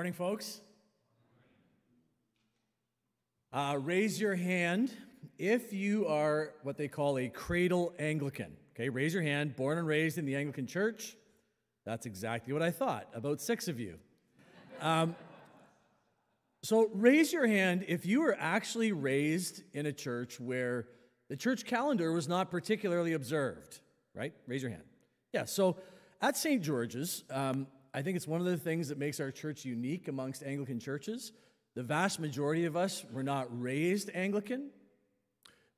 Morning, folks. Uh, raise your hand if you are what they call a cradle Anglican. Okay, raise your hand, born and raised in the Anglican Church. That's exactly what I thought, about six of you. Um, so raise your hand if you were actually raised in a church where the church calendar was not particularly observed, right? Raise your hand. Yeah, so at St. George's, um, I think it's one of the things that makes our church unique amongst Anglican churches. The vast majority of us were not raised Anglican.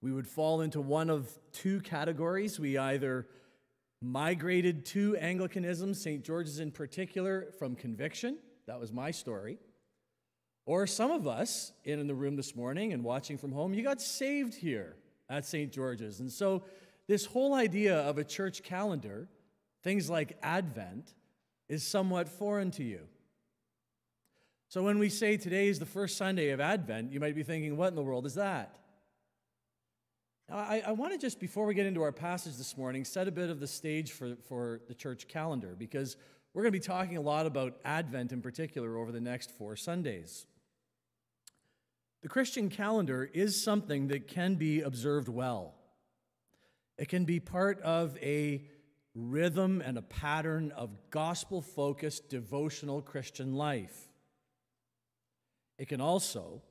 We would fall into one of two categories. We either migrated to Anglicanism, St. George's in particular, from conviction. That was my story. Or some of us in the room this morning and watching from home, you got saved here at St. George's. And so, this whole idea of a church calendar, things like Advent, is somewhat foreign to you. So when we say today is the first Sunday of Advent, you might be thinking, what in the world is that? Now, I, I want to just, before we get into our passage this morning, set a bit of the stage for, for the church calendar because we're going to be talking a lot about Advent in particular over the next four Sundays. The Christian calendar is something that can be observed well. It can be part of a rhythm and a pattern of gospel focused devotional Christian life. It can also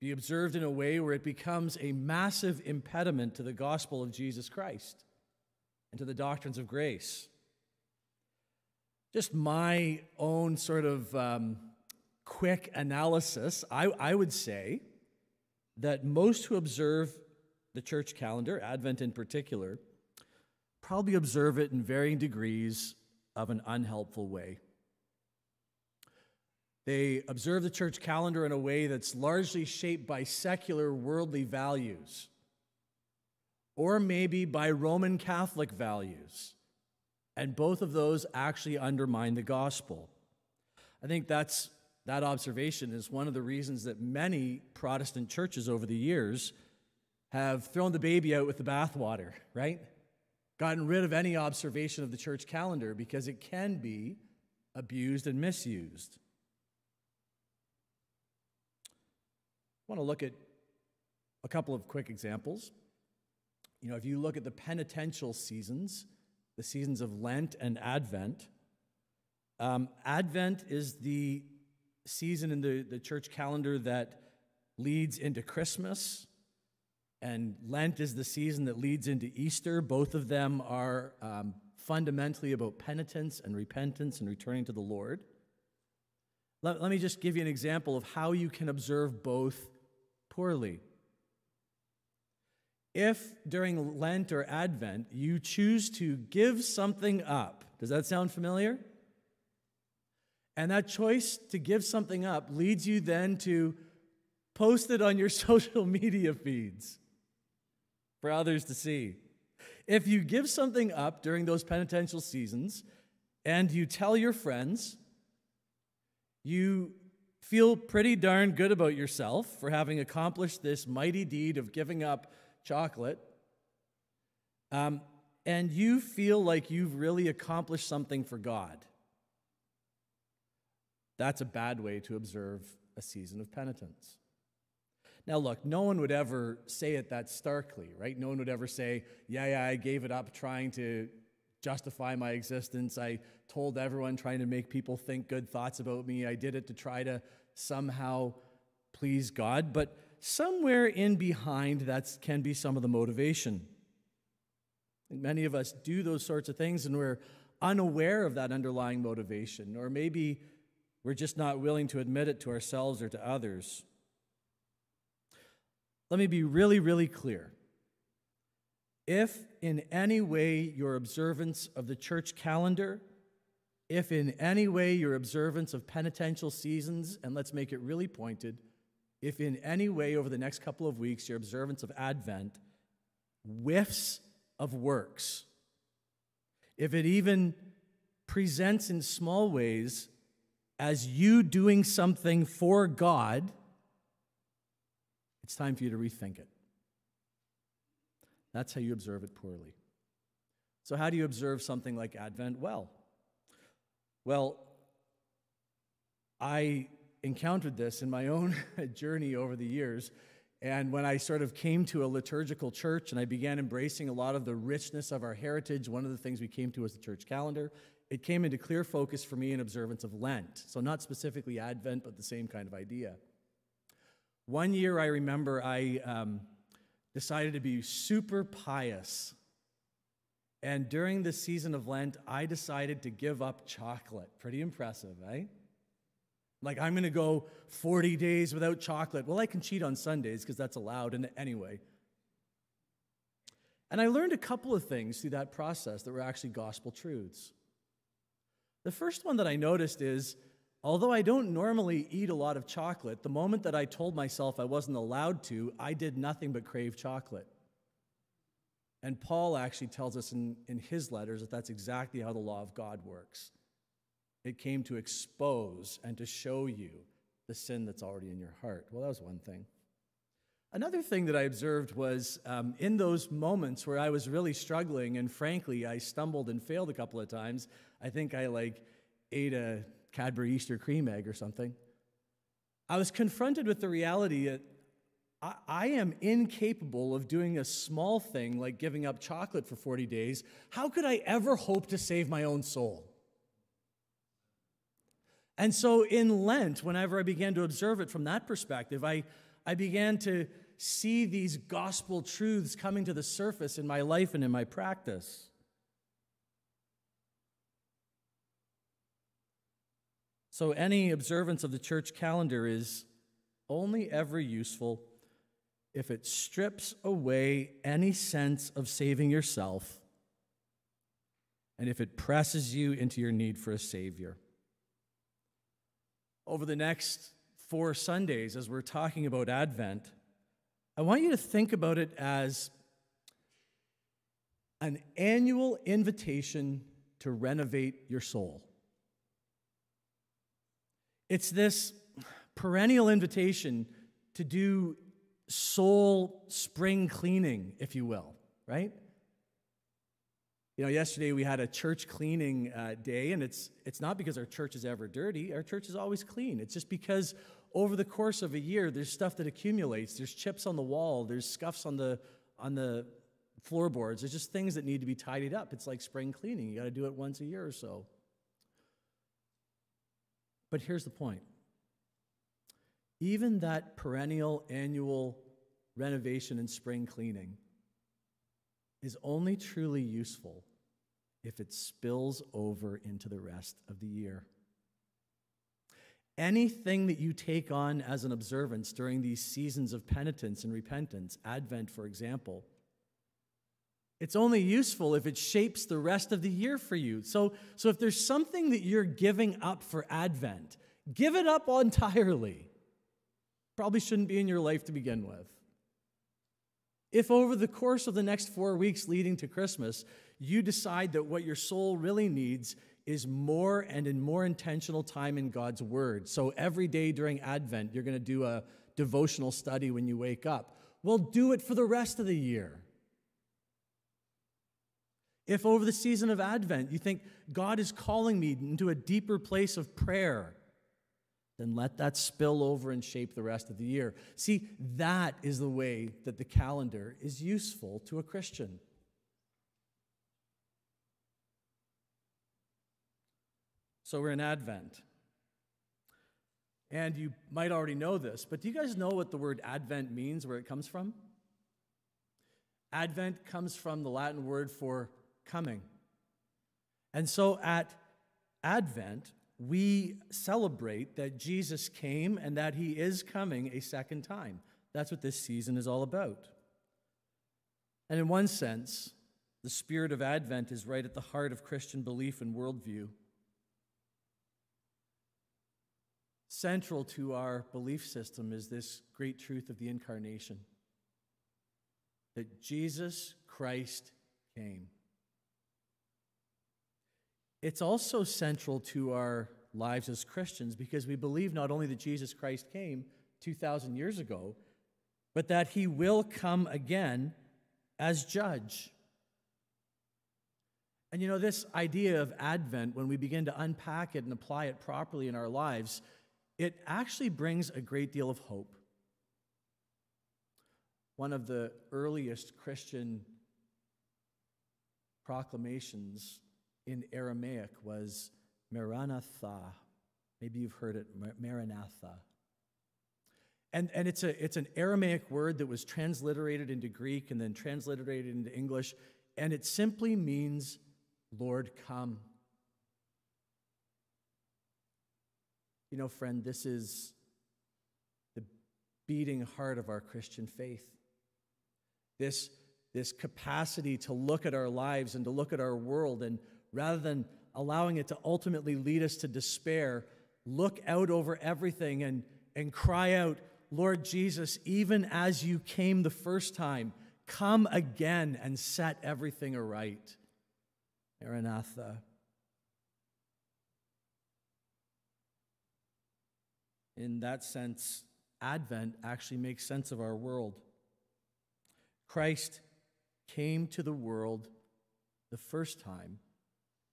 be observed in a way where it becomes a massive impediment to the gospel of Jesus Christ and to the doctrines of grace. Just my own sort of um, quick analysis, I, I would say that most who observe the church calendar, Advent in particular, probably observe it in varying degrees of an unhelpful way. They observe the church calendar in a way that's largely shaped by secular worldly values, or maybe by Roman Catholic values. And both of those actually undermine the gospel. I think that's, that observation is one of the reasons that many Protestant churches over the years have thrown the baby out with the bathwater, right? Gotten rid of any observation of the church calendar because it can be abused and misused. I want to look at a couple of quick examples. You know, if you look at the penitential seasons, the seasons of Lent and Advent, um, Advent is the season in the, the church calendar that leads into Christmas and Lent is the season that leads into Easter. Both of them are um, fundamentally about penitence and repentance and returning to the Lord. Let, let me just give you an example of how you can observe both poorly. If during Lent or Advent you choose to give something up, does that sound familiar? And that choice to give something up leads you then to post it on your social media feeds for others to see. If you give something up during those penitential seasons and you tell your friends, you feel pretty darn good about yourself for having accomplished this mighty deed of giving up chocolate. Um, and you feel like you've really accomplished something for God. That's a bad way to observe a season of penitence. Now, look, no one would ever say it that starkly, right? No one would ever say, yeah, yeah, I gave it up trying to justify my existence. I told everyone trying to make people think good thoughts about me. I did it to try to somehow please God. But somewhere in behind that can be some of the motivation. Many of us do those sorts of things and we're unaware of that underlying motivation, or maybe we're just not willing to admit it to ourselves or to others. Let me be really, really clear. If in any way your observance of the church calendar, if in any way your observance of penitential seasons, and let's make it really pointed, if in any way over the next couple of weeks your observance of Advent whiffs of works, if it even presents in small ways as you doing something for God, it's time for you to rethink it. That's how you observe it poorly. So, how do you observe something like Advent well? Well, I encountered this in my own journey over the years. And when I sort of came to a liturgical church and I began embracing a lot of the richness of our heritage, one of the things we came to was the church calendar. It came into clear focus for me in observance of Lent. So, not specifically Advent, but the same kind of idea. One year I remember I um, decided to be super pious. And during the season of Lent, I decided to give up chocolate. Pretty impressive, eh? Like, I'm going to go 40 days without chocolate. Well, I can cheat on Sundays because that's allowed and anyway. And I learned a couple of things through that process that were actually gospel truths. The first one that I noticed is although I don't normally eat a lot of chocolate, the moment that I told myself I wasn't allowed to, I did nothing but crave chocolate. And Paul actually tells us in, in his letters that that's exactly how the law of God works. It came to expose and to show you the sin that's already in your heart. Well, that was one thing. Another thing that I observed was um, in those moments where I was really struggling, and frankly, I stumbled and failed a couple of times. I think I like ate a Cadbury Easter cream egg or something. I was confronted with the reality that I, I am incapable of doing a small thing like giving up chocolate for 40 days. How could I ever hope to save my own soul? And so in Lent, whenever I began to observe it from that perspective, I, I began to see these gospel truths coming to the surface in my life and in my practice. So, any observance of the church calendar is only ever useful if it strips away any sense of saving yourself and if it presses you into your need for a Savior over the next four Sundays as we're talking about Advent, I want you to think about it as an annual invitation to renovate your soul. It's this perennial invitation to do soul spring cleaning, if you will, right? You know, yesterday we had a church cleaning uh, day, and it's, it's not because our church is ever dirty. Our church is always clean. It's just because over the course of a year, there's stuff that accumulates. There's chips on the wall, there's scuffs on the, on the floorboards. There's just things that need to be tidied up. It's like spring cleaning. You got to do it once a year or so. But here's the point even that perennial annual renovation and spring cleaning is only truly useful if it spills over into the rest of the year. Anything that you take on as an observance during these seasons of penitence and repentance, Advent, for example, it's only useful if it shapes the rest of the year for you. So, so if there's something that you're giving up for Advent, give it up entirely. Probably shouldn't be in your life to begin with. If over the course of the next four weeks leading to Christmas, you decide that what your soul really needs is more and in more intentional time in God's Word. So every day during Advent, you're going to do a devotional study when you wake up. Well, do it for the rest of the year. If over the season of Advent you think God is calling me into a deeper place of prayer, then let that spill over and shape the rest of the year. See, that is the way that the calendar is useful to a Christian. So we're in Advent. And you might already know this, but do you guys know what the word Advent means, where it comes from? Advent comes from the Latin word for coming. And so at Advent, we celebrate that Jesus came and that he is coming a second time. That's what this season is all about. And in one sense, the spirit of Advent is right at the heart of Christian belief and worldview. Central to our belief system is this great truth of the incarnation that Jesus Christ came. It's also central to our lives as Christians because we believe not only that Jesus Christ came 2,000 years ago, but that he will come again as judge. And you know, this idea of Advent, when we begin to unpack it and apply it properly in our lives, it actually brings a great deal of hope. One of the earliest Christian proclamations in Aramaic was Maranatha. Maybe you've heard it, Maranatha. And, and it's, a, it's an Aramaic word that was transliterated into Greek and then transliterated into English, and it simply means, Lord, come. You know, friend, this is the beating heart of our Christian faith. This, this capacity to look at our lives and to look at our world, and rather than allowing it to ultimately lead us to despair, look out over everything and, and cry out, Lord Jesus, even as you came the first time, come again and set everything aright. Maranatha. in that sense, Advent actually makes sense of our world. Christ came to the world the first time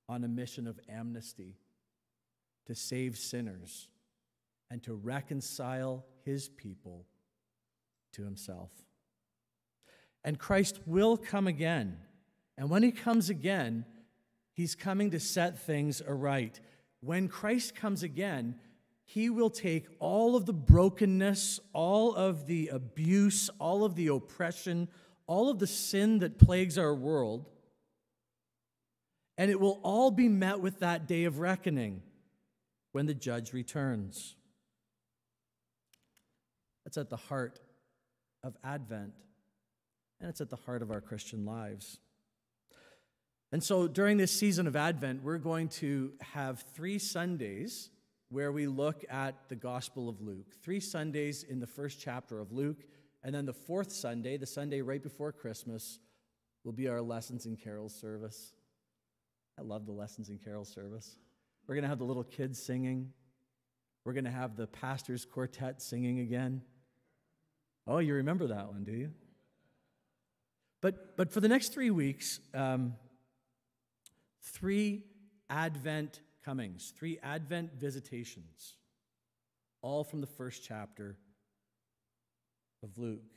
on a mission of amnesty to save sinners and to reconcile his people to himself. And Christ will come again. And when he comes again, he's coming to set things aright. When Christ comes again, he will take all of the brokenness, all of the abuse, all of the oppression, all of the sin that plagues our world, and it will all be met with that day of reckoning when the judge returns. That's at the heart of Advent, and it's at the heart of our Christian lives. And so during this season of Advent, we're going to have three Sundays where we look at the Gospel of Luke. Three Sundays in the first chapter of Luke, and then the fourth Sunday, the Sunday right before Christmas, will be our lessons in carol service. I love the lessons in carol service. We're going to have the little kids singing. We're going to have the pastor's quartet singing again. Oh, you remember that one, do you? But, but for the next three weeks, um, three Advent comings, three Advent visitations, all from the first chapter of Luke.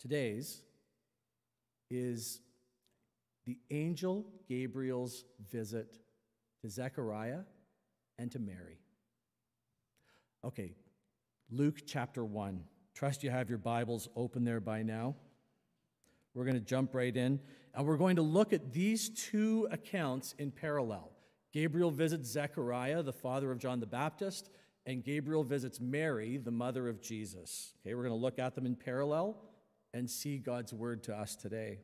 Today's is the angel Gabriel's visit to Zechariah and to Mary. Okay, Luke chapter 1. Trust you have your Bibles open there by now. We're going to jump right in, and we're going to look at these two accounts in parallel. Gabriel visits Zechariah, the father of John the Baptist, and Gabriel visits Mary, the mother of Jesus. Okay, we're going to look at them in parallel and see God's word to us today.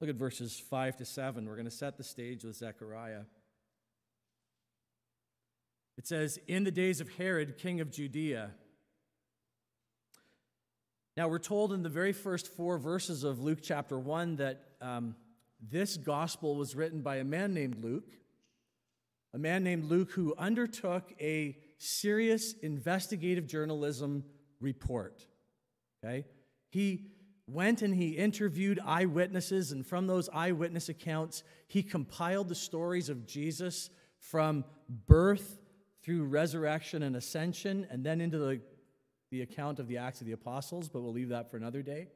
Look at verses 5 to 7. We're going to set the stage with Zechariah. It says, In the days of Herod, king of Judea. Now, we're told in the very first four verses of Luke chapter 1 that um, this gospel was written by a man named Luke, a man named Luke who undertook a serious investigative journalism report. Okay? He went and he interviewed eyewitnesses, and from those eyewitness accounts, he compiled the stories of Jesus from birth through resurrection and ascension, and then into the, the account of the Acts of the Apostles, but we'll leave that for another day.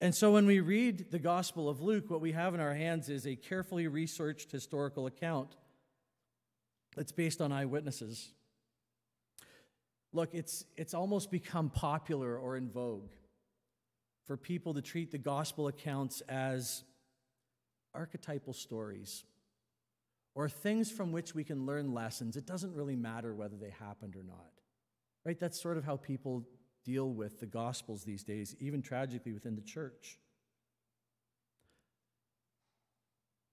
And so when we read the Gospel of Luke, what we have in our hands is a carefully researched historical account that's based on eyewitnesses. Look, it's, it's almost become popular or in vogue for people to treat the gospel accounts as archetypal stories or things from which we can learn lessons. It doesn't really matter whether they happened or not. Right? That's sort of how people deal with the Gospels these days, even tragically within the church.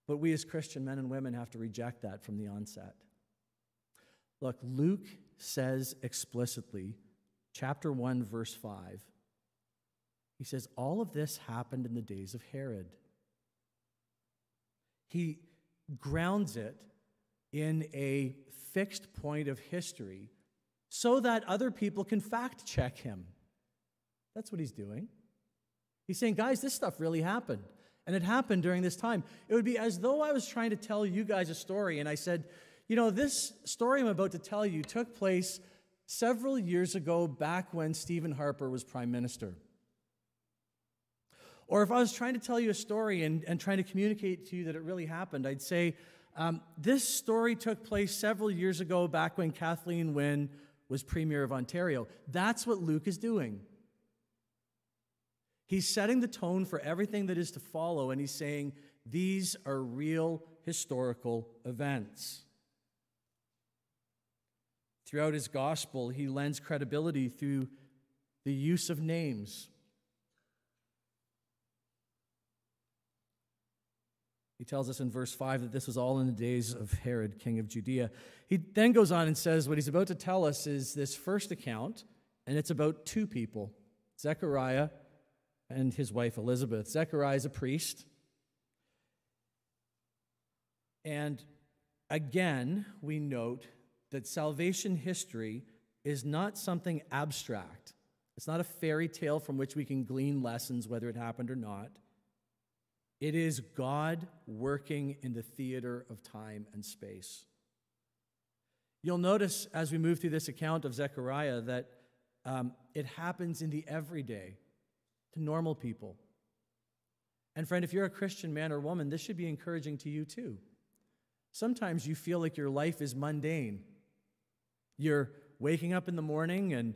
But we as Christian men and women have to reject that from the onset. Look, Luke says explicitly, chapter 1, verse 5, he says, All of this happened in the days of Herod. He grounds it in a fixed point of history so that other people can fact check him. That's what he's doing. He's saying, guys, this stuff really happened. and it happened during this time. It would be as though I was trying to tell you guys a story, and I said, You know, this story I'm about to tell you took place several years ago, back when Stephen Harper was prime minister. Or if I was trying to tell you a story and, and trying to communicate to you that it really happened, I'd say, um, This story took place several years ago, back when Kathleen Wynne was Premier of Ontario. That's what Luke is doing. He's setting the tone for everything that is to follow, and he's saying these are real historical events. Throughout his gospel, he lends credibility through the use of names. He tells us in verse 5 that this was all in the days of Herod, king of Judea. He then goes on and says what he's about to tell us is this first account, and it's about two people Zechariah and his wife Elizabeth. Zechariah is a priest. And again, we note that salvation history is not something abstract. It's not a fairy tale from which we can glean lessons whether it happened or not. It is God working in the theater of time and space. You'll notice as we move through this account of Zechariah that um, it happens in the everyday to normal people. And friend, if you're a Christian man or woman, this should be encouraging to you too. Sometimes you feel like your life is mundane. You're waking up in the morning and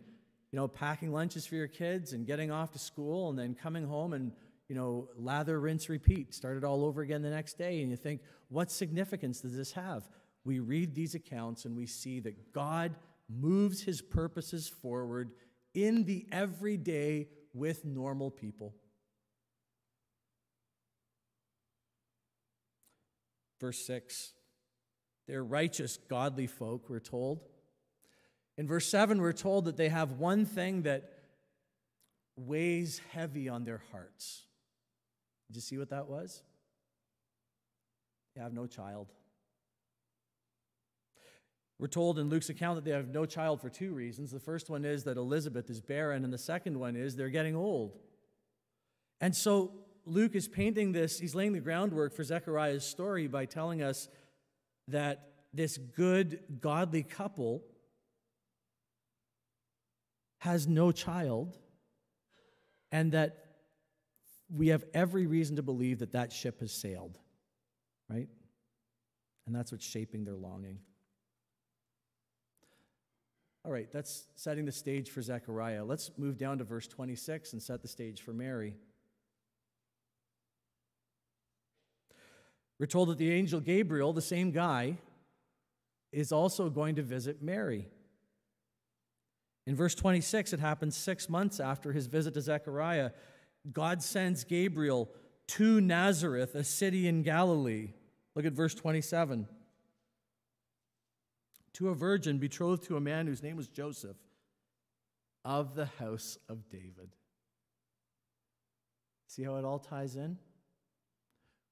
you know packing lunches for your kids and getting off to school and then coming home and you know lather rinse repeat start it all over again the next day and you think what significance does this have we read these accounts and we see that god moves his purposes forward in the everyday with normal people. Verse 6 they're righteous, godly folk, we're told. In verse 7, we're told that they have one thing that weighs heavy on their hearts. Did you see what that was? They have no child. We're told in Luke's account that they have no child for two reasons. The first one is that Elizabeth is barren, and the second one is they're getting old. And so Luke is painting this, he's laying the groundwork for Zechariah's story by telling us that this good, godly couple has no child, and that we have every reason to believe that that ship has sailed, right? And that's what's shaping their longing. All right, that's setting the stage for Zechariah. Let's move down to verse 26 and set the stage for Mary. We're told that the angel Gabriel, the same guy, is also going to visit Mary. In verse 26, it happens six months after his visit to Zechariah. God sends Gabriel to Nazareth, a city in Galilee. Look at verse 27 to a virgin betrothed to a man whose name was Joseph of the house of David. See how it all ties in?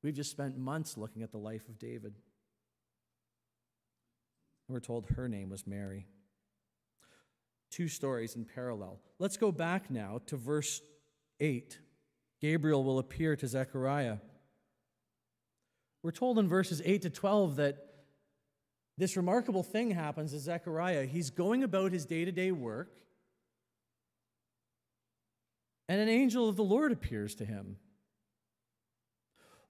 We've just spent months looking at the life of David. We're told her name was Mary. Two stories in parallel. Let's go back now to verse 8. Gabriel will appear to Zechariah. We're told in verses 8 to 12 that this remarkable thing happens to Zechariah. He's going about his day to day work, and an angel of the Lord appears to him.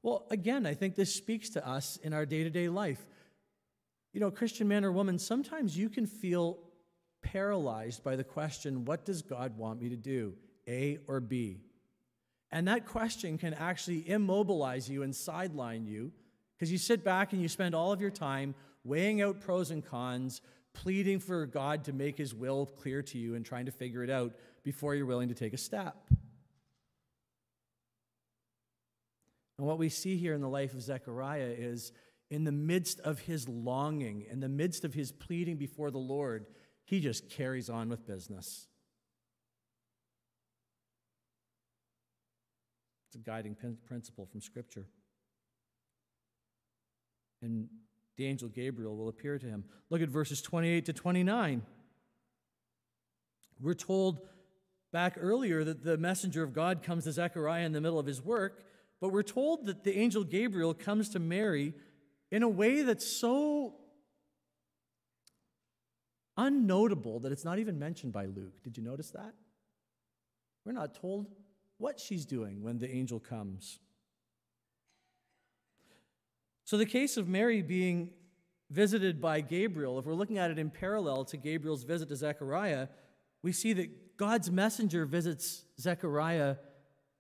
Well, again, I think this speaks to us in our day to day life. You know, Christian man or woman, sometimes you can feel paralyzed by the question, What does God want me to do? A or B? And that question can actually immobilize you and sideline you because you sit back and you spend all of your time weighing out pros and cons, pleading for God to make his will clear to you and trying to figure it out before you're willing to take a step. And what we see here in the life of Zechariah is in the midst of his longing, in the midst of his pleading before the Lord, he just carries on with business. It's a guiding principle from Scripture. And the angel Gabriel will appear to him. Look at verses 28 to 29. We're told back earlier that the messenger of God comes to Zechariah in the middle of his work, but we're told that the angel Gabriel comes to Mary in a way that's so unnotable that it's not even mentioned by Luke. Did you notice that? We're not told what she's doing when the angel comes. So, the case of Mary being visited by Gabriel, if we're looking at it in parallel to Gabriel's visit to Zechariah, we see that God's messenger visits Zechariah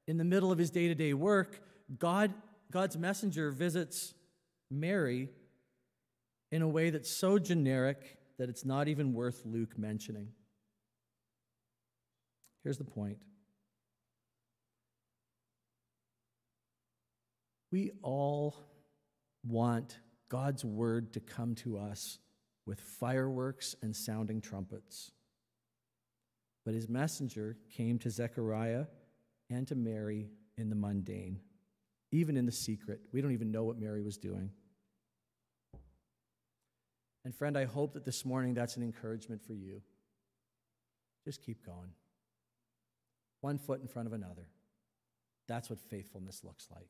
in the middle of his day to day work. God, God's messenger visits Mary in a way that's so generic that it's not even worth Luke mentioning. Here's the point we all want God's word to come to us with fireworks and sounding trumpets. But his messenger came to Zechariah and to Mary in the mundane, even in the secret. We don't even know what Mary was doing. And friend, I hope that this morning that's an encouragement for you. Just keep going. One foot in front of another. That's what faithfulness looks like.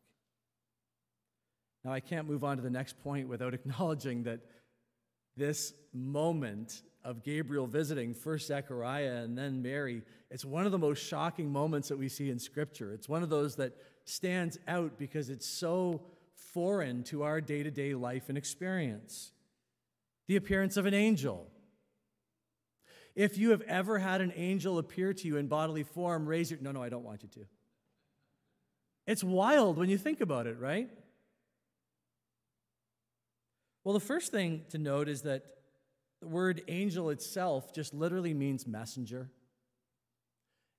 Now, I can't move on to the next point without acknowledging that this moment of Gabriel visiting first Zechariah and then Mary, it's one of the most shocking moments that we see in Scripture. It's one of those that stands out because it's so foreign to our day to day life and experience. The appearance of an angel. If you have ever had an angel appear to you in bodily form, raise your. No, no, I don't want you to. It's wild when you think about it, right? Well, the first thing to note is that the word angel itself just literally means messenger.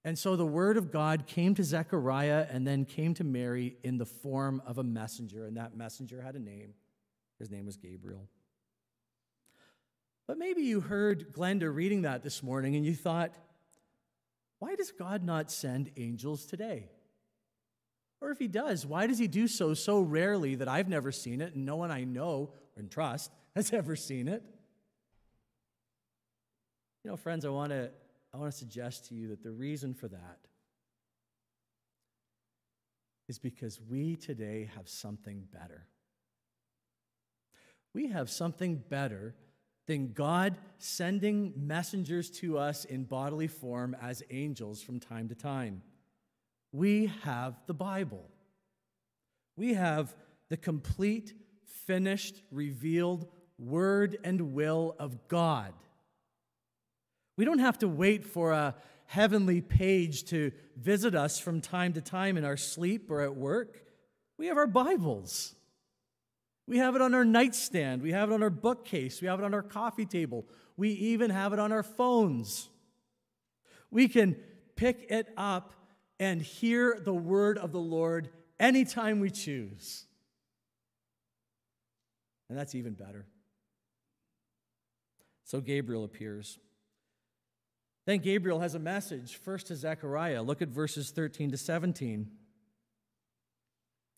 And so the word of God came to Zechariah and then came to Mary in the form of a messenger, and that messenger had a name. His name was Gabriel. But maybe you heard Glenda reading that this morning and you thought, why does God not send angels today? Or if he does, why does he do so so rarely that I've never seen it and no one I know and trust has ever seen it. You know, friends, I want to I want to suggest to you that the reason for that is because we today have something better. We have something better than God sending messengers to us in bodily form as angels from time to time. We have the Bible. We have the complete finished, revealed word and will of God. We don't have to wait for a heavenly page to visit us from time to time in our sleep or at work. We have our Bibles. We have it on our nightstand. We have it on our bookcase. We have it on our coffee table. We even have it on our phones. We can pick it up and hear the word of the Lord anytime we choose. And that's even better. So Gabriel appears. Then Gabriel has a message, first to Zechariah. Look at verses 13 to 17.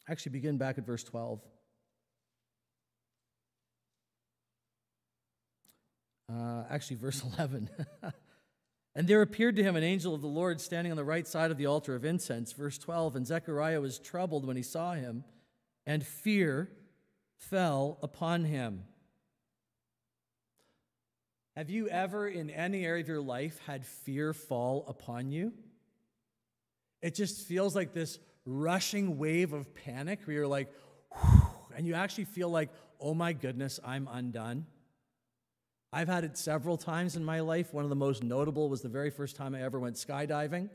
Actually, begin back at verse 12. Uh, actually, verse 11. and there appeared to him an angel of the Lord standing on the right side of the altar of incense. Verse 12. And Zechariah was troubled when he saw him, and fear fell upon him. Have you ever, in any area of your life, had fear fall upon you? It just feels like this rushing wave of panic where you're like, and you actually feel like, oh my goodness, I'm undone. I've had it several times in my life. One of the most notable was the very first time I ever went skydiving.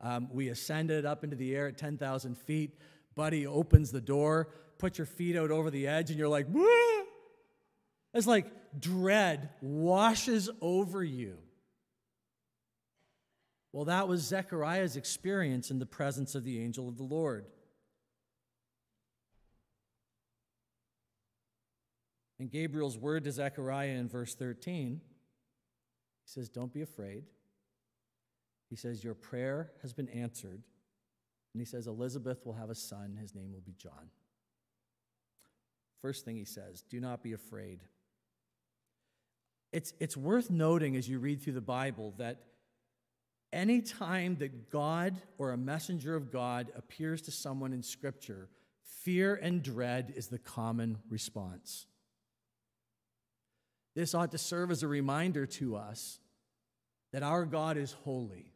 Um, we ascended up into the air at 10,000 feet. Buddy opens the door, put your feet out over the edge, and you're like, Wah! it's like dread washes over you. Well, that was Zechariah's experience in the presence of the angel of the Lord. And Gabriel's word to Zechariah in verse 13, he says, Don't be afraid. He says, Your prayer has been answered. And he says, Elizabeth will have a son. His name will be John. First thing he says, do not be afraid. It's, it's worth noting as you read through the Bible that any time that God or a messenger of God appears to someone in Scripture, fear and dread is the common response. This ought to serve as a reminder to us that our God is holy.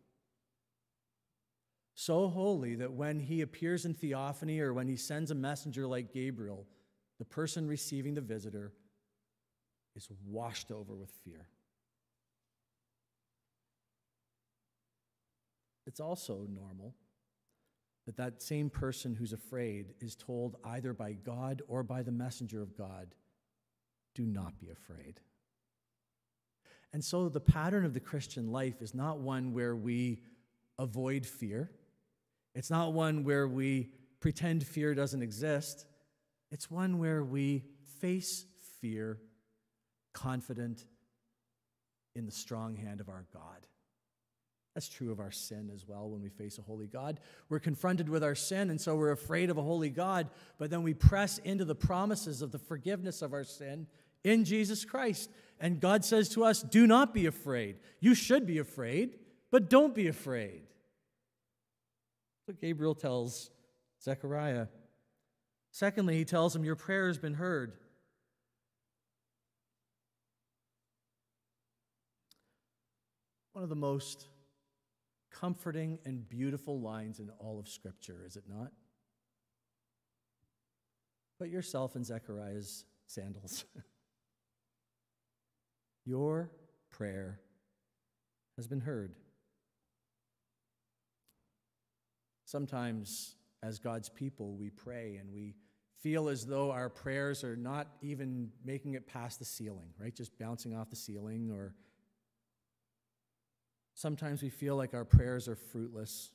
So holy that when he appears in theophany or when he sends a messenger like Gabriel, the person receiving the visitor is washed over with fear. It's also normal that that same person who's afraid is told either by God or by the messenger of God, do not be afraid. And so the pattern of the Christian life is not one where we avoid fear. It's not one where we pretend fear doesn't exist. It's one where we face fear confident in the strong hand of our God. That's true of our sin as well when we face a holy God. We're confronted with our sin, and so we're afraid of a holy God, but then we press into the promises of the forgiveness of our sin in Jesus Christ. And God says to us, Do not be afraid. You should be afraid, but don't be afraid. What Gabriel tells Zechariah. Secondly, he tells him, Your prayer has been heard. One of the most comforting and beautiful lines in all of Scripture, is it not? Put yourself in Zechariah's sandals. Your prayer has been heard. Sometimes, as God's people, we pray and we feel as though our prayers are not even making it past the ceiling, right? Just bouncing off the ceiling or Sometimes we feel like our prayers are fruitless.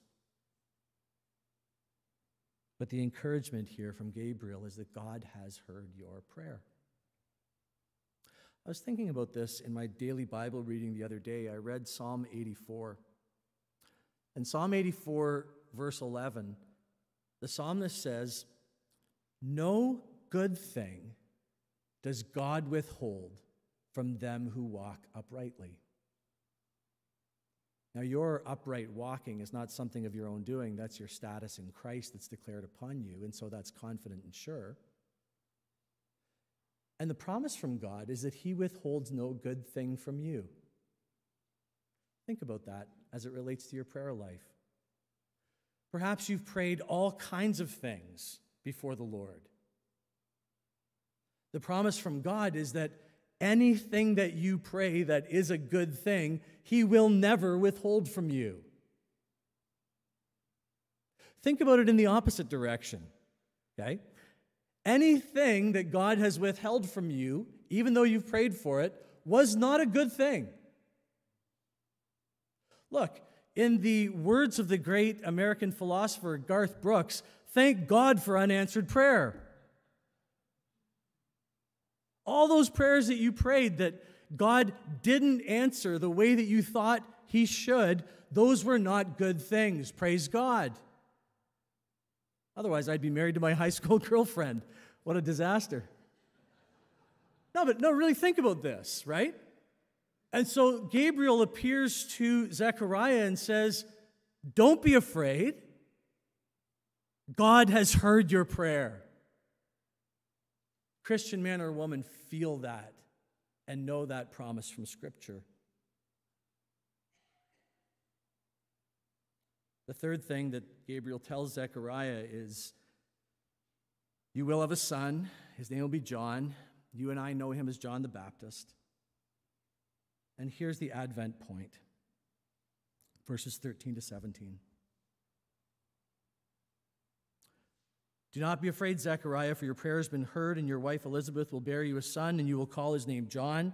But the encouragement here from Gabriel is that God has heard your prayer. I was thinking about this in my daily Bible reading the other day. I read Psalm 84. In Psalm 84, verse 11, the psalmist says, No good thing does God withhold from them who walk uprightly. Now, your upright walking is not something of your own doing. That's your status in Christ that's declared upon you. And so that's confident and sure. And the promise from God is that He withholds no good thing from you. Think about that as it relates to your prayer life. Perhaps you've prayed all kinds of things before the Lord. The promise from God is that anything that you pray that is a good thing, He will never withhold from you. Think about it in the opposite direction, okay? Anything that God has withheld from you, even though you've prayed for it, was not a good thing. Look, in the words of the great American philosopher Garth Brooks, thank God for unanswered prayer. All those prayers that you prayed that God didn't answer the way that you thought He should, those were not good things. Praise God. Otherwise, I'd be married to my high school girlfriend. What a disaster. No, but no, really think about this, right? And so Gabriel appears to Zechariah and says, Don't be afraid. God has heard your prayer. Christian man or woman, feel that and know that promise from Scripture. The third thing that Gabriel tells Zechariah is You will have a son. His name will be John. You and I know him as John the Baptist. And here's the Advent point verses 13 to 17. Do not be afraid, Zechariah, for your prayer has been heard, and your wife Elizabeth will bear you a son, and you will call his name John.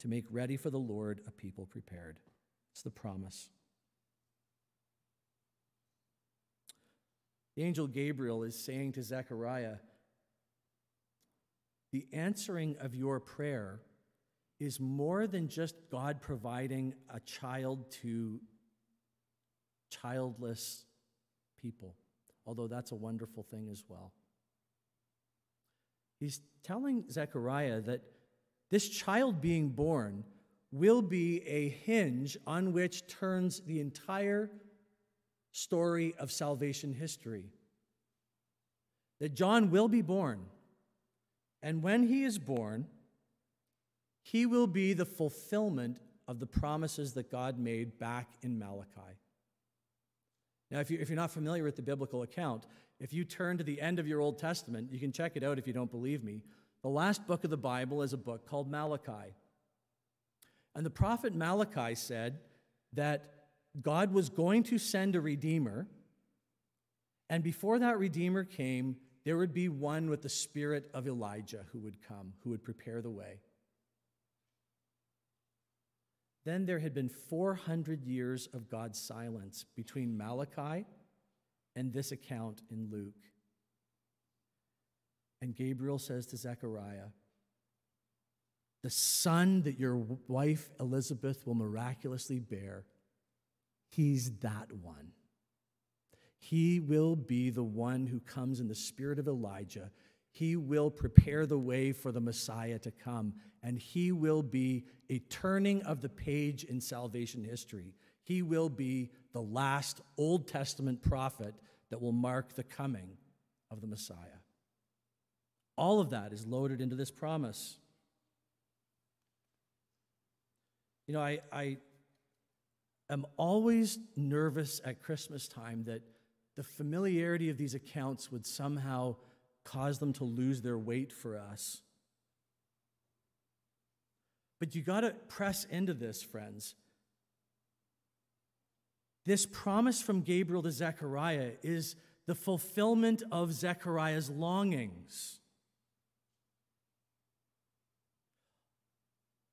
to make ready for the Lord a people prepared. It's the promise. The angel Gabriel is saying to Zechariah, The answering of your prayer is more than just God providing a child to childless people, although that's a wonderful thing as well. He's telling Zechariah that this child being born will be a hinge on which turns the entire story of salvation history. That John will be born, and when he is born, he will be the fulfillment of the promises that God made back in Malachi. Now, if, you, you're not familiar with the biblical account, if you turn to the end of your Old Testament, you can check it out if you don't believe me. The last book of the Bible is a book called Malachi. And the prophet Malachi said that God was going to send a redeemer, and before that redeemer came, there would be one with the spirit of Elijah who would come, who would prepare the way. Then there had been 400 years of God's silence between Malachi and this account in Luke. And Gabriel says to Zechariah, The son that your wife Elizabeth will miraculously bear, he's that one. He will be the one who comes in the spirit of Elijah. He will prepare the way for the Messiah to come, and he will be a turning of the page in salvation history. He will be the last Old Testament prophet that will mark the coming of the Messiah. All of that is loaded into this promise. You know, I, I am always nervous at Christmas time that the familiarity of these accounts would somehow cause them to lose their weight for us. But you got to press into this, friends. This promise from Gabriel to Zechariah is the fulfillment of Zechariah's longings.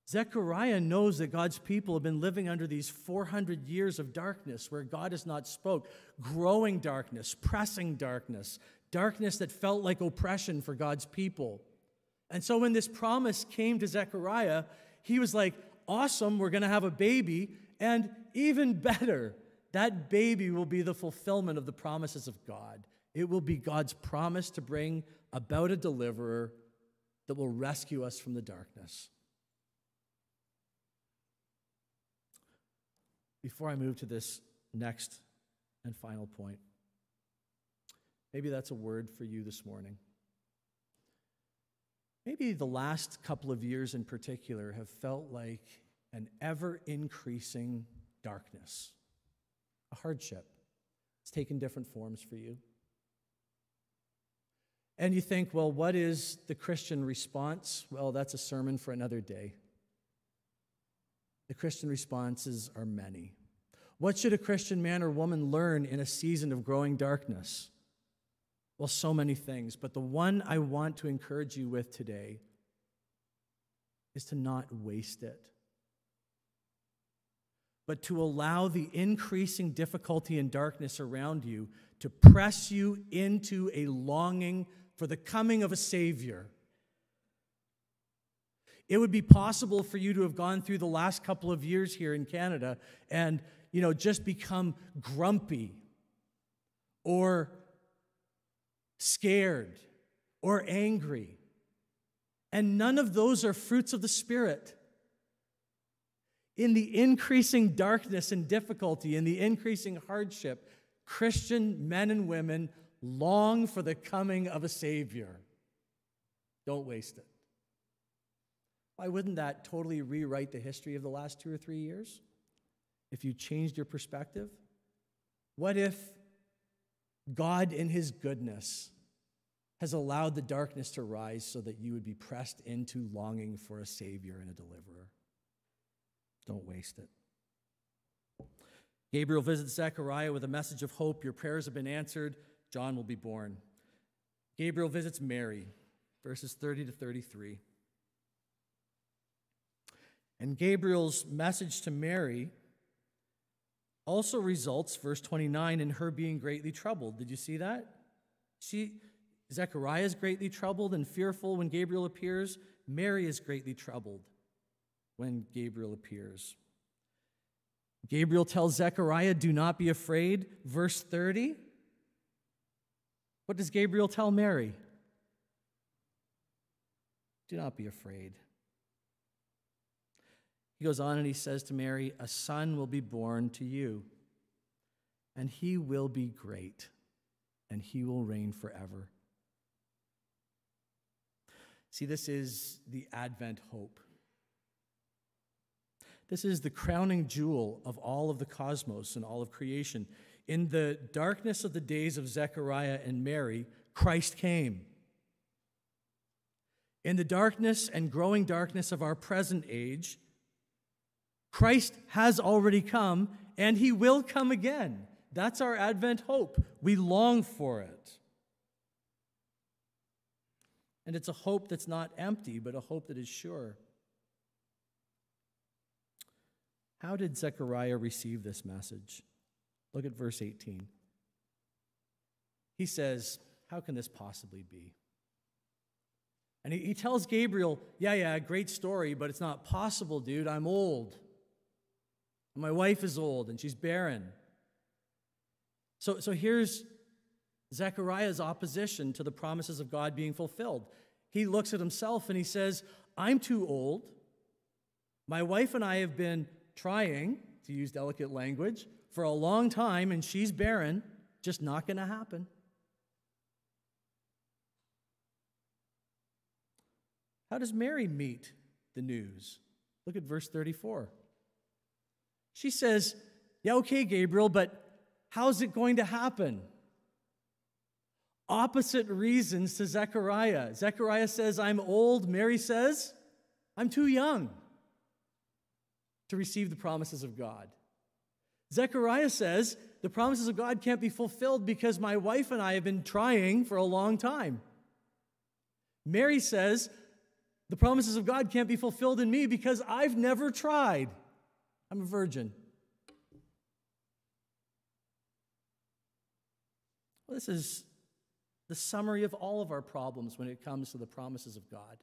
Zechariah knows that God's people have been living under these 400 years of darkness where God has not spoke, growing darkness, pressing darkness, darkness that felt like oppression for God's people. And so when this promise came to Zechariah, he was like, Awesome, we're going to have a baby. And even better, that baby will be the fulfillment of the promises of God. It will be God's promise to bring about a deliverer that will rescue us from the darkness. Before I move to this next and final point, maybe that's a word for you this morning. Maybe the last couple of years in particular have felt like an ever increasing darkness, a hardship. It's taken different forms for you. And you think, well, what is the Christian response? Well, that's a sermon for another day. The Christian responses are many. What should a Christian man or woman learn in a season of growing darkness? Well, so many things, but the one I want to encourage you with today is to not waste it, but to allow the increasing difficulty and darkness around you to press you into a longing for the coming of a Savior. It would be possible for you to have gone through the last couple of years here in Canada and, you know, just become grumpy or scared, or angry. And none of those are fruits of the Spirit. In the increasing darkness and difficulty, in the increasing hardship, Christian men and women long for the coming of a Savior. Don't waste it. Why wouldn't that totally rewrite the history of the last two or three years? If you changed your perspective? What if God, in His goodness, has allowed the darkness to rise so that you would be pressed into longing for a Savior and a deliverer. Don't waste it. Gabriel visits Zechariah with a message of hope. Your prayers have been answered. John will be born. Gabriel visits Mary, verses 30 to 33. And Gabriel's message to Mary also results, verse 29, in her being greatly troubled. Did you see that? She, Zechariah is greatly troubled and fearful when Gabriel appears. Mary is greatly troubled when Gabriel appears. Gabriel tells Zechariah, Do not be afraid. Verse 30. What does Gabriel tell Mary? Do not be afraid. He goes on and he says to Mary, A son will be born to you, and he will be great, and he will reign forever. See, this is the Advent hope. This is the crowning jewel of all of the cosmos and all of creation. In the darkness of the days of Zechariah and Mary, Christ came. In the darkness and growing darkness of our present age, Christ has already come and he will come again. That's our Advent hope. We long for it. And it's a hope that's not empty, but a hope that is sure. How did Zechariah receive this message? Look at verse 18. He says, How can this possibly be? And he, he tells Gabriel, Yeah, yeah, great story, but it's not possible, dude. I'm old. My wife is old and she's barren. So, so here's Zechariah's opposition to the promises of God being fulfilled. He looks at himself and he says, I'm too old. My wife and I have been trying, to use delicate language, for a long time, and she's barren. Just not going to happen. How does Mary meet the news? Look at verse 34. She says, Yeah, okay, Gabriel, but how's it going to happen? Opposite reasons to Zechariah. Zechariah says, I'm old. Mary says, I'm too young to receive the promises of God. Zechariah says, The promises of God can't be fulfilled because my wife and I have been trying for a long time. Mary says, The promises of God can't be fulfilled in me because I've never tried. I'm a virgin. Well, this is the summary of all of our problems when it comes to the promises of God.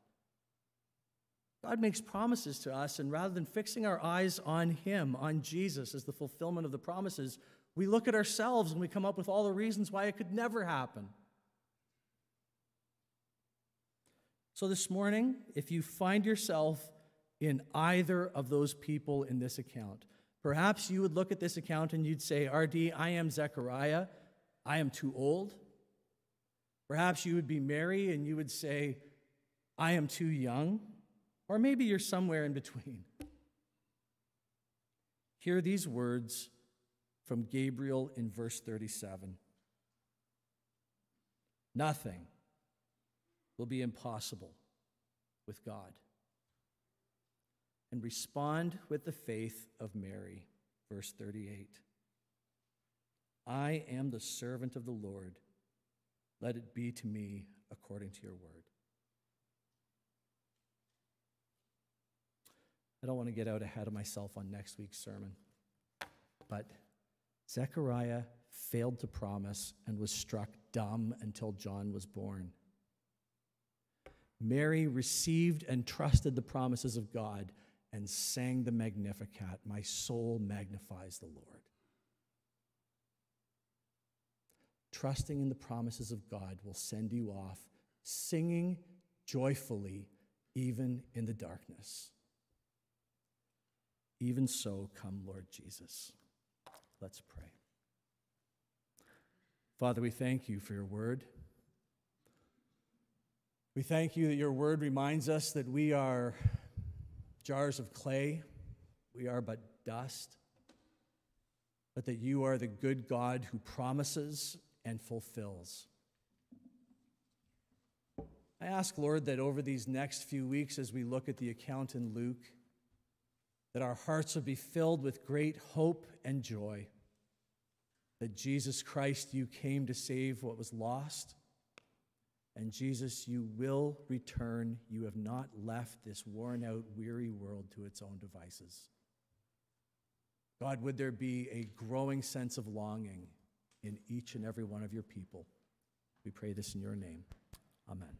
God makes promises to us, and rather than fixing our eyes on Him, on Jesus as the fulfillment of the promises, we look at ourselves and we come up with all the reasons why it could never happen. So, this morning, if you find yourself in either of those people in this account. Perhaps you would look at this account and you'd say, RD, I am Zechariah. I am too old. Perhaps you would be Mary and you would say, I am too young. Or maybe you're somewhere in between. Hear these words from Gabriel in verse 37 Nothing will be impossible with God and respond with the faith of Mary. Verse 38 I am the servant of the Lord. Let it be to me according to your word. I don't want to get out ahead of myself on next week's sermon, but Zechariah failed to promise and was struck dumb until John was born. Mary received and trusted the promises of God and sang the Magnificat. My soul magnifies the Lord. Trusting in the promises of God will send you off singing joyfully, even in the darkness. Even so, come, Lord Jesus. Let's pray. Father, we thank you for your word. We thank you that your word reminds us that we are jars of clay, we are but dust, but that you are the good God who promises and fulfills. I ask, Lord, that over these next few weeks, as we look at the account in Luke, that our hearts would be filled with great hope and joy. That Jesus Christ, you came to save what was lost and Jesus, you will return. You have not left this worn out, weary world to its own devices. God, would there be a growing sense of longing in each and every one of your people? We pray this in your name. Amen.